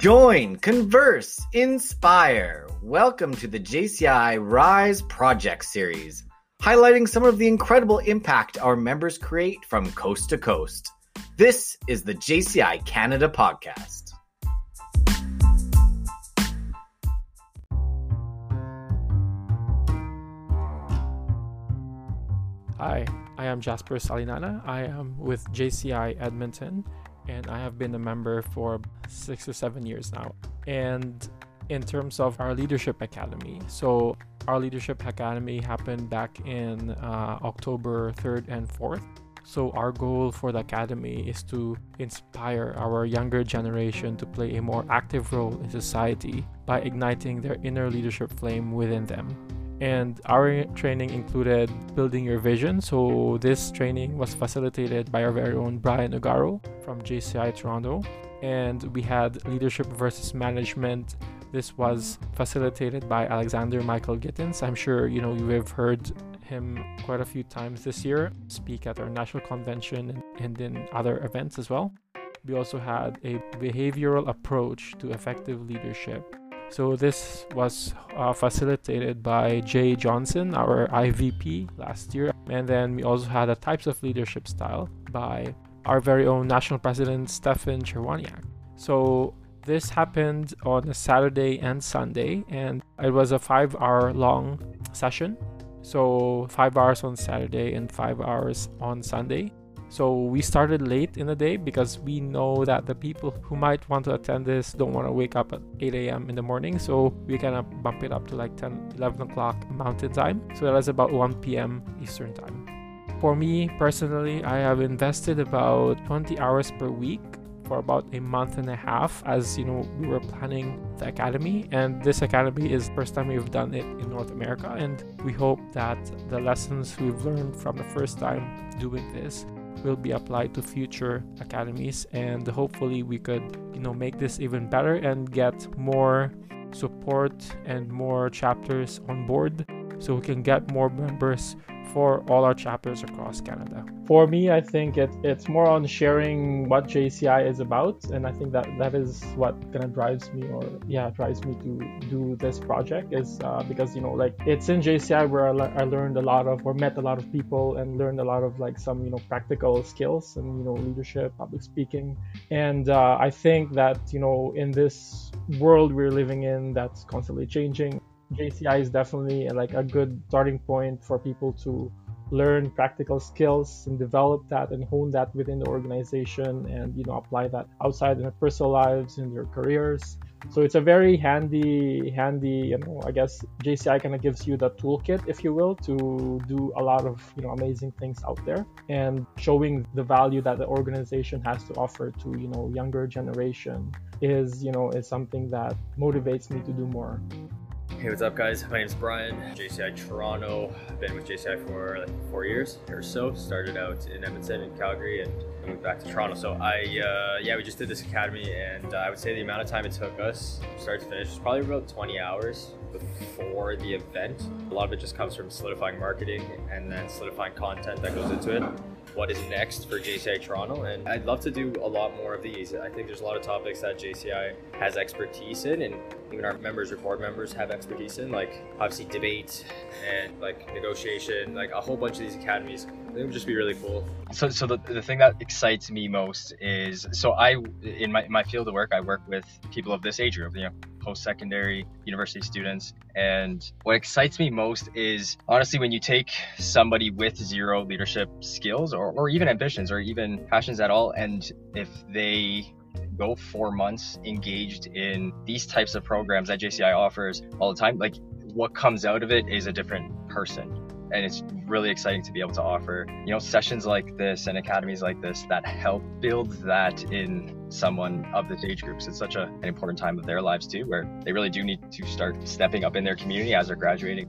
Join, converse, inspire. Welcome to the JCI Rise Project Series, highlighting some of the incredible impact our members create from coast to coast. This is the JCI Canada podcast. Hi, I am Jasper Salinana. I am with JCI Edmonton and I have been a member for six or seven years now. And in terms of our leadership academy, so our leadership academy happened back in uh, October 3rd and 4th. So, our goal for the academy is to inspire our younger generation to play a more active role in society by igniting their inner leadership flame within them and our training included building your vision. So this training was facilitated by our very own Brian Ugaro from JCI Toronto, and we had leadership versus management. This was facilitated by Alexander Michael Gittins. I'm sure you know you have heard him quite a few times this year speak at our national convention and in other events as well. We also had a behavioral approach to effective leadership so this was uh, facilitated by Jay Johnson, our IVP last year. And then we also had a types of leadership style by our very own national president, Stefan Cherwaniak. So this happened on a Saturday and Sunday, and it was a five hour long session. So five hours on Saturday and five hours on Sunday. So we started late in the day because we know that the people who might want to attend this don't want to wake up at 8 a.m. in the morning. So we kind of bump it up to like 10, 11 o'clock mountain time. So that is about 1 p.m. Eastern time. For me personally, I have invested about 20 hours per week for about a month and a half as you know we were planning the academy and this academy is first time we've done it in north america and we hope that the lessons we've learned from the first time doing this will be applied to future academies and hopefully we could you know make this even better and get more support and more chapters on board so we can get more members for all our chapters across Canada. For me, I think it, it's more on sharing what JCI is about, and I think that that is what kind of drives me, or yeah, drives me to do this project. Is uh, because you know, like it's in JCI where I, le- I learned a lot of, or met a lot of people, and learned a lot of like some you know practical skills and you know leadership, public speaking, and uh, I think that you know in this world we're living in that's constantly changing JCI is definitely like a good starting point for people to learn practical skills and develop that and hone that within the organization and you know apply that outside in their personal lives in their careers. So it's a very handy handy you know i guess jci kind of gives you the toolkit if you will to do a lot of you know amazing things out there and showing the value that the organization has to offer to you know younger generation is you know is something that motivates me to do more Hey, what's up, guys? My name is Brian, JCI Toronto. I've been with JCI for like four years or so. Started out in Edmonton and Calgary and moved back to Toronto. So I, uh, yeah, we just did this academy, and uh, I would say the amount of time it took us, start to finish, was probably about 20 hours before the event. A lot of it just comes from solidifying marketing and then solidifying content that goes into it what is next for JCI Toronto. And I'd love to do a lot more of these. I think there's a lot of topics that JCI has expertise in, and even our members or board members have expertise in, like obviously debate and like negotiation, like a whole bunch of these academies. It would just be really cool. So, so the, the thing that excites me most is so I in my, my field of work I work with people of this age group, you know, post-secondary university students and what excites me most is honestly when you take somebody with zero leadership skills or, or even ambitions or even passions at all and if they go four months engaged in these types of programs that JCI offers all the time, like what comes out of it is a different person. And it's really exciting to be able to offer you know sessions like this and academies like this that help build that in someone of this age group. It's such a, an important time of their lives too where they really do need to start stepping up in their community as they're graduating.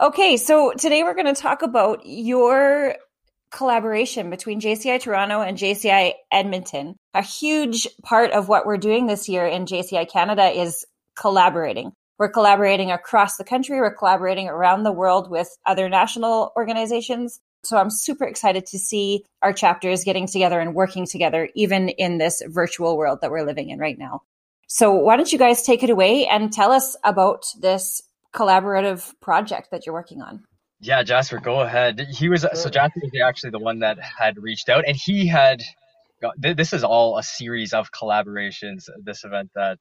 Okay so today we're going to talk about your collaboration between JCI Toronto and JCI Edmonton. A huge part of what we're doing this year in JCI Canada is collaborating. We're collaborating across the country. We're collaborating around the world with other national organizations. So I'm super excited to see our chapters getting together and working together, even in this virtual world that we're living in right now. So why don't you guys take it away and tell us about this collaborative project that you're working on? Yeah, Jasper, go ahead. He was so Jasper was actually the one that had reached out, and he had got. This is all a series of collaborations. This event that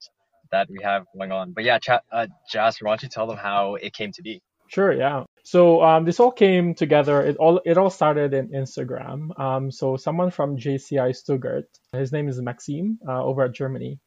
that we have going on. But yeah, uh, Jasper, why don't you tell them how it came to be? Sure. Yeah. So um, this all came together. It all it all started in Instagram. Um, so someone from JCI Stuttgart, his name is Maxime, uh, over at Germany.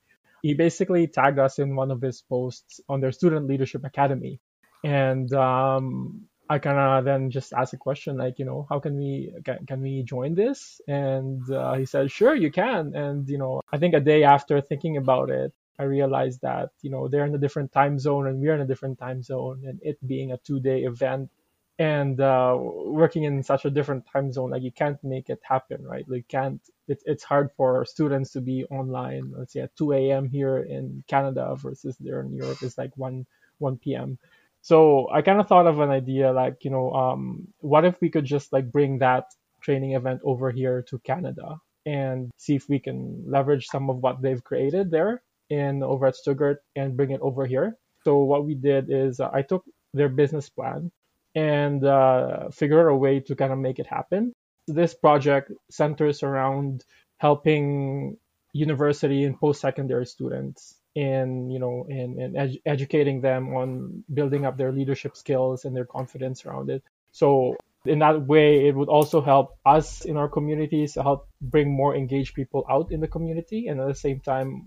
He basically tagged us in one of his posts on their Student Leadership Academy, and um, I kind of then just asked a question like, you know, how can we can, can we join this? And uh, he said, sure, you can. And you know, I think a day after thinking about it, I realized that you know they're in a different time zone and we're in a different time zone, and it being a two-day event and uh, working in such a different time zone, like you can't make it happen, right? Like can't. It, it's hard for students to be online. Let's say at 2 a.m. here in Canada versus there in Europe is like 1 1 p.m. So I kind of thought of an idea like, you know, um, what if we could just like bring that training event over here to Canada and see if we can leverage some of what they've created there in over at Stuttgart and bring it over here. So what we did is uh, I took their business plan and uh, figure a way to kind of make it happen. This project centers around helping university and post-secondary students in you know in, in ed- educating them on building up their leadership skills and their confidence around it. So in that way it would also help us in our communities help bring more engaged people out in the community and at the same time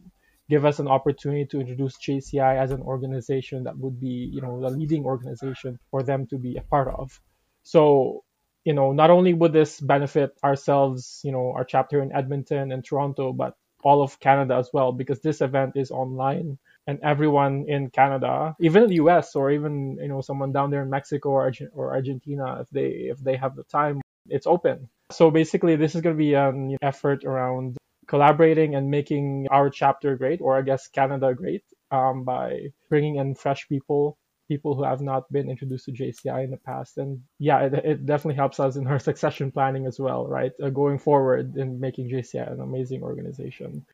give us an opportunity to introduce JCI as an organization that would be you know the leading organization for them to be a part of. So you know not only would this benefit ourselves you know our chapter in Edmonton and Toronto but all of Canada as well because this event is online and everyone in Canada, even in the US or even you know someone down there in Mexico or, or Argentina, if they if they have the time, it's open. So basically, this is going to be an effort around collaborating and making our chapter great, or I guess Canada great, um, by bringing in fresh people people who have not been introduced to JCI in the past. And yeah, it, it definitely helps us in our succession planning as well, right? Uh, going forward in making JCI an amazing organization.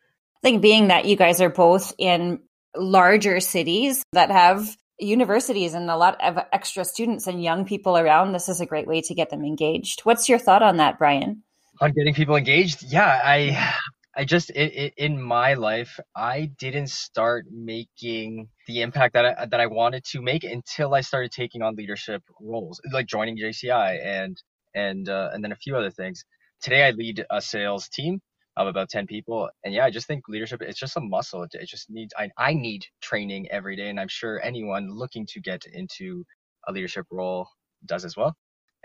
I think being that you guys are both in larger cities that have universities and a lot of extra students and young people around, this is a great way to get them engaged. What's your thought on that, Brian? On getting people engaged? Yeah, I I just it, in my life I didn't start making the impact that I, that I wanted to make until I started taking on leadership roles, like joining JCI and and uh, and then a few other things. Today I lead a sales team of about 10 people and yeah i just think leadership it's just a muscle. It, it just needs I, I need training every day and i'm sure anyone looking to get into a leadership role does as well.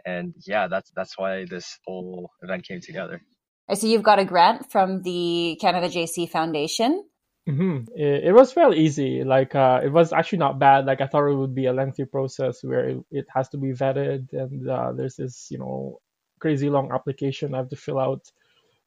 And yeah that's that's why this whole event came together I see you've got a grant from the Canada JC Foundation. Mm-hmm. It, it, was fairly easy. Like uh, it was actually not bad. Like I thought it would be a lengthy process where it, it has to be vetted and uh, there's this you know crazy long application I have to fill out.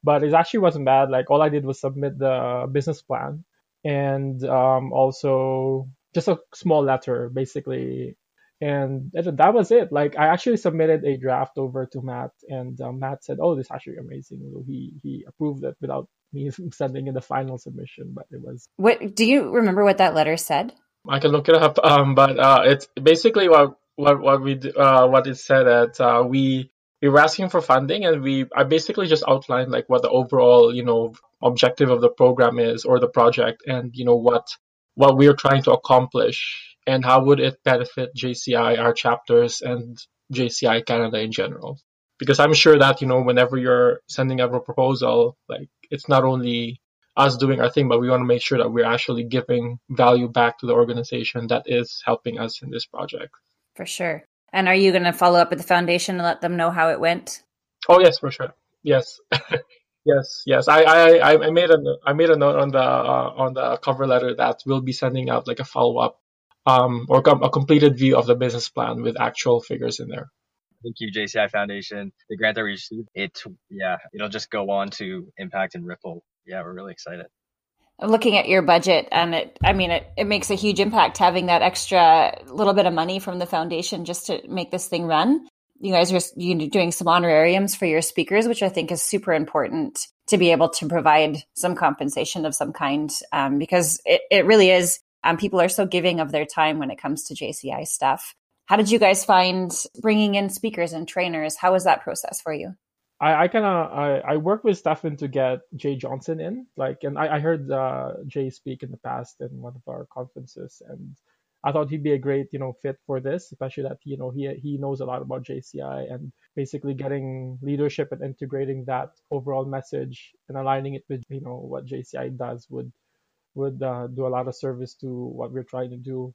But it actually wasn't bad. Like all I did was submit the business plan and um, also just a small letter basically and that was it. Like I actually submitted a draft over to Matt, and uh, Matt said, "Oh, this is actually amazing." So he he approved it without me sending in the final submission, but it was. What do you remember? What that letter said? I can look it up, um, but uh, it's basically what what what we uh, what it said that uh, we we were asking for funding, and we I basically just outlined like what the overall you know objective of the program is or the project, and you know what what we're trying to accomplish and how would it benefit JCI, our chapters, and JCI Canada in general? Because I'm sure that, you know, whenever you're sending out a proposal, like it's not only us doing our thing, but we want to make sure that we're actually giving value back to the organization that is helping us in this project. For sure. And are you going to follow up with the foundation and let them know how it went? Oh yes, for sure. Yes, yes, yes. I, I, I made a I made a note on the uh, on the cover letter that we'll be sending out like a follow up um, or a completed view of the business plan with actual figures in there. Thank you, JCI Foundation. The grant that we received, it yeah, it'll just go on to impact and ripple. Yeah, we're really excited. Looking at your budget, and it, I mean, it, it makes a huge impact having that extra little bit of money from the foundation just to make this thing run. You guys are doing some honorariums for your speakers, which I think is super important to be able to provide some compensation of some kind um, because it, it really is. Um, people are so giving of their time when it comes to JCI stuff. How did you guys find bringing in speakers and trainers? How was that process for you? I, I kind of I, I worked with Stefan to get Jay Johnson in, like, and I, I heard uh, Jay speak in the past in one of our conferences, and I thought he'd be a great, you know, fit for this, especially that you know he he knows a lot about JCI and basically getting leadership and integrating that overall message and aligning it with you know what JCI does would would uh, do a lot of service to what we're trying to do.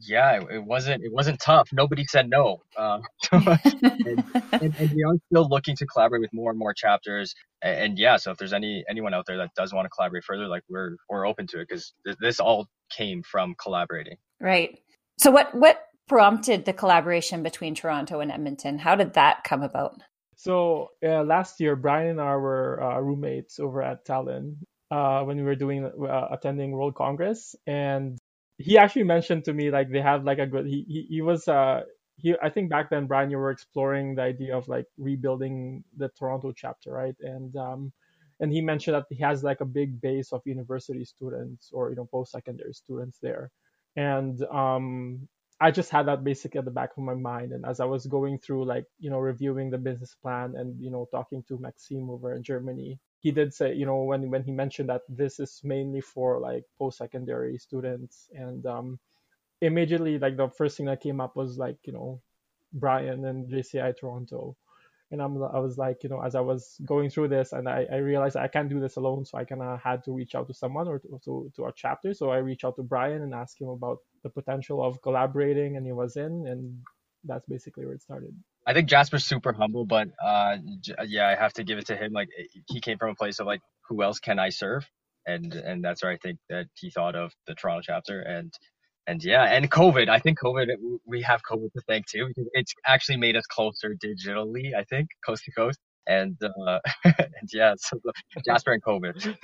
Yeah, it, wasn't it wasn't tough. Nobody said no, uh, and, and, and, we are still looking to collaborate with more and more chapters. And, and, yeah, so if there's any anyone out there that does want to collaborate further, like we're we're open to it because th- this all came from collaborating. Right. So what what prompted the collaboration between Toronto and Edmonton? How did that come about? So uh, last year, Brian and I were uh, roommates over at Tallinn uh, when we were doing uh, attending World Congress, and he actually mentioned to me like they have like a good. He he, he was uh he I think back then Brian you were exploring the idea of like rebuilding the Toronto chapter, right? And um and he mentioned that he has like a big base of university students or you know post secondary students there and um, I just had that basic at the back of my mind. And as I was going through, like, you know, reviewing the business plan and, you know, talking to Maxime over in Germany, he did say, you know, when, when he mentioned that this is mainly for like post secondary students. And um, immediately, like, the first thing that came up was like, you know, Brian and JCI Toronto and I'm, I was like, you know, as I was going through this, and I, I realized I can't do this alone, so I kind of had to reach out to someone or to, to, to our chapter. So I reached out to Brian and asked him about the potential of collaborating, and he was in, and that's basically where it started. I think Jasper's super humble, but uh, yeah, I have to give it to him. Like he came from a place of like, who else can I serve? And and that's where I think that he thought of the Toronto chapter, and and yeah, and COVID. I think COVID. We have COVID to thank too because it's actually made us closer digitally. I think coast to coast, and uh, and yeah, so Jasper and COVID.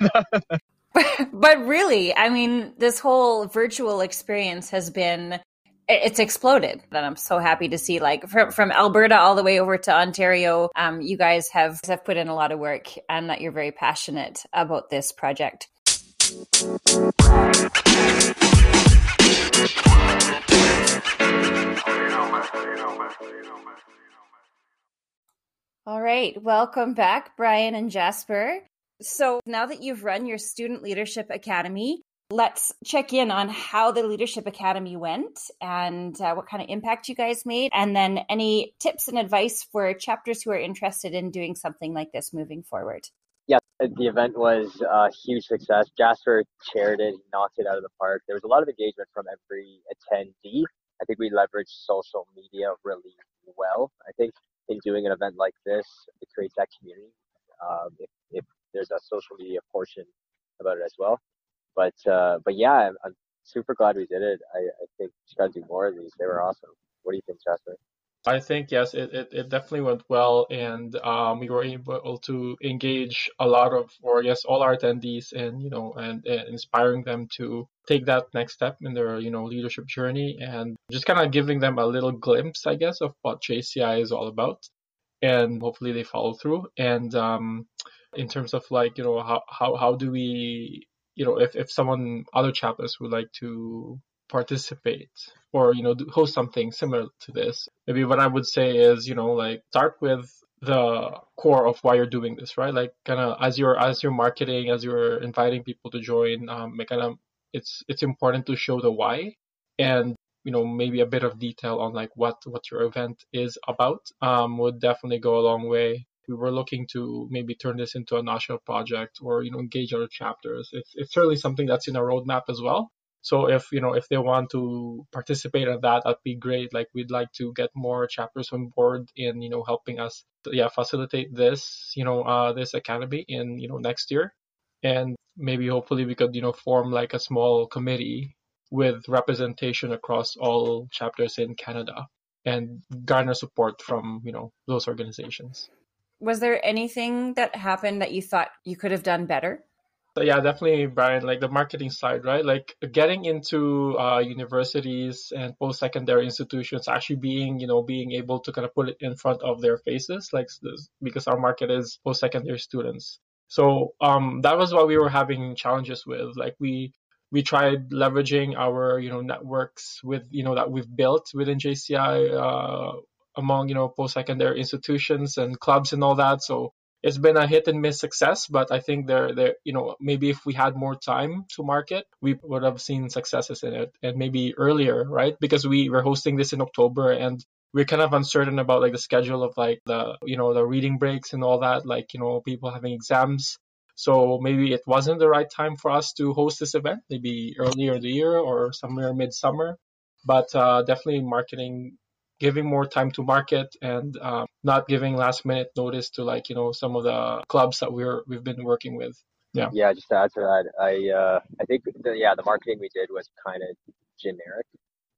but really, I mean, this whole virtual experience has been it's exploded and i'm so happy to see like from, from alberta all the way over to ontario um, you guys have have put in a lot of work and that you're very passionate about this project all right, welcome back, Brian and Jasper. So now that you've run your Student Leadership Academy, let's check in on how the Leadership Academy went and uh, what kind of impact you guys made, and then any tips and advice for chapters who are interested in doing something like this moving forward. The event was a huge success. Jasper chaired it, knocked it out of the park. There was a lot of engagement from every attendee. I think we leveraged social media really well. I think in doing an event like this, it creates that community. Um, if, if there's a social media portion about it as well. But uh, but yeah, I'm, I'm, super glad we did it. I, I think we got to do more of these. They were awesome. What do you think, Jasper? I think yes, it, it, it definitely went well, and um, we were able to engage a lot of, or yes, all our attendees, and you know, and, and inspiring them to take that next step in their you know leadership journey, and just kind of giving them a little glimpse, I guess, of what JCI is all about, and hopefully they follow through. And um, in terms of like you know how how how do we you know if if someone other chapters would like to participate or you know host something similar to this. Maybe what i would say is you know like start with the core of why you're doing this right? Like kind of as you're as you're marketing as you're inviting people to join um kind of it's it's important to show the why and you know maybe a bit of detail on like what what your event is about um would definitely go a long way. We were looking to maybe turn this into a national project or you know engage other chapters. It's it's certainly something that's in our roadmap as well so if you know if they want to participate in that, that'd be great. Like we'd like to get more chapters on board in you know helping us yeah facilitate this you know uh, this academy in you know next year, and maybe hopefully we could you know form like a small committee with representation across all chapters in Canada and garner support from you know those organizations. Was there anything that happened that you thought you could have done better? So yeah, definitely, Brian. Like the marketing side, right? Like getting into uh, universities and post-secondary institutions, actually being, you know, being able to kind of put it in front of their faces, like because our market is post-secondary students. So um, that was what we were having challenges with. Like we we tried leveraging our you know networks with you know that we've built within JCI uh, among you know post-secondary institutions and clubs and all that. So it's been a hit and miss success, but I think there, there, you know, maybe if we had more time to market, we would have seen successes in it, and maybe earlier, right? Because we were hosting this in October, and we're kind of uncertain about like the schedule of like the, you know, the reading breaks and all that, like you know, people having exams. So maybe it wasn't the right time for us to host this event. Maybe earlier in the year or somewhere midsummer. But uh, definitely marketing giving more time to market and um, not giving last minute notice to like you know some of the clubs that we're we've been working with. Yeah. Yeah just to add to that i uh i think the, yeah the marketing we did was kind of generic.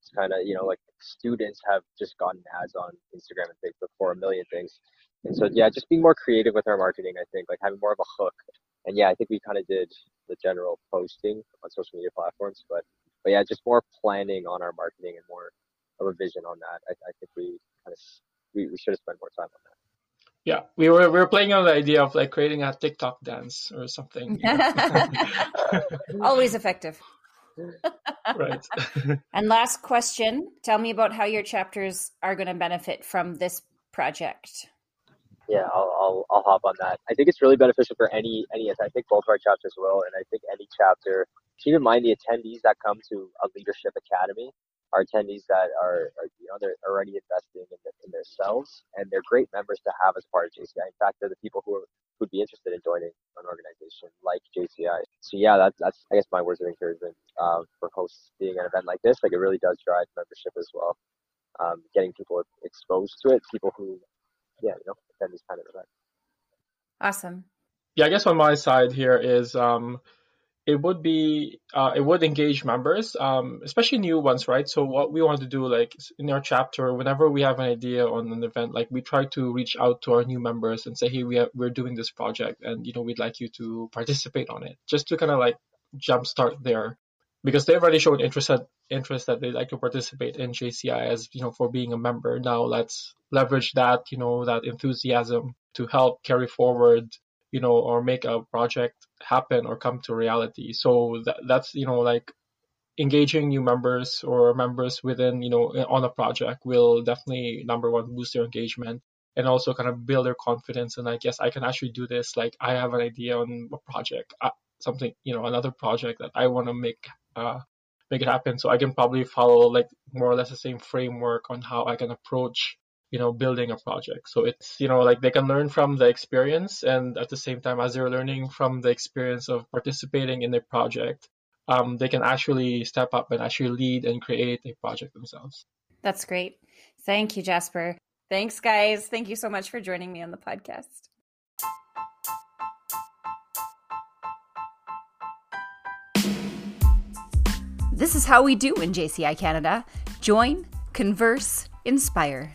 It's kind of you know like students have just gotten ads on instagram and facebook for a million things. And so yeah just being more creative with our marketing i think like having more of a hook. And yeah i think we kind of did the general posting on social media platforms but but yeah just more planning on our marketing and more a vision on that. I, I think we kind of we, we should have spent more time on that. Yeah, we were we were playing on the idea of like creating a TikTok dance or something. Always effective. right. and last question: Tell me about how your chapters are going to benefit from this project. Yeah, I'll, I'll I'll hop on that. I think it's really beneficial for any any. I think both our chapters will, and I think any chapter. Keep in mind the attendees that come to a leadership academy our attendees that are, are you know they're already investing in, the, in themselves and they're great members to have as part of JCI. In fact, they're the people who are, would be interested in joining an organization like JCI. So yeah, that's that's I guess my words of encouragement um, for hosting an event like this. Like it really does drive membership as well. Um, getting people exposed to it, people who yeah you know attend this kind of event. Awesome. Yeah, I guess on my side here is um, it would be uh, it would engage members um, especially new ones right? So what we want to do like in our chapter whenever we have an idea on an event like we try to reach out to our new members and say hey we have, we're doing this project and you know we'd like you to participate on it just to kind of like jumpstart there because they've already shown interest interest that they'd like to participate in JCI as you know for being a member. Now let's leverage that you know that enthusiasm to help carry forward you know or make a project happen or come to reality. So that, that's you know like engaging new members or members within you know on a project will definitely number one boost their engagement and also kind of build their confidence and i guess i can actually do this. Like i have an idea on a project uh, something you know another project that i want to make uh, make it happen. So i can probably follow like more or less the same framework on how i can approach you know building a project. So it's you know like they can learn from the experience and at the same time as they're learning from the experience of participating in a project um, they can actually step up and actually lead and create a project themselves. That's great. Thank you jasper. Thanks guys. Thank you so much for joining me on the podcast. This is how we do in jci canada. Join converse inspire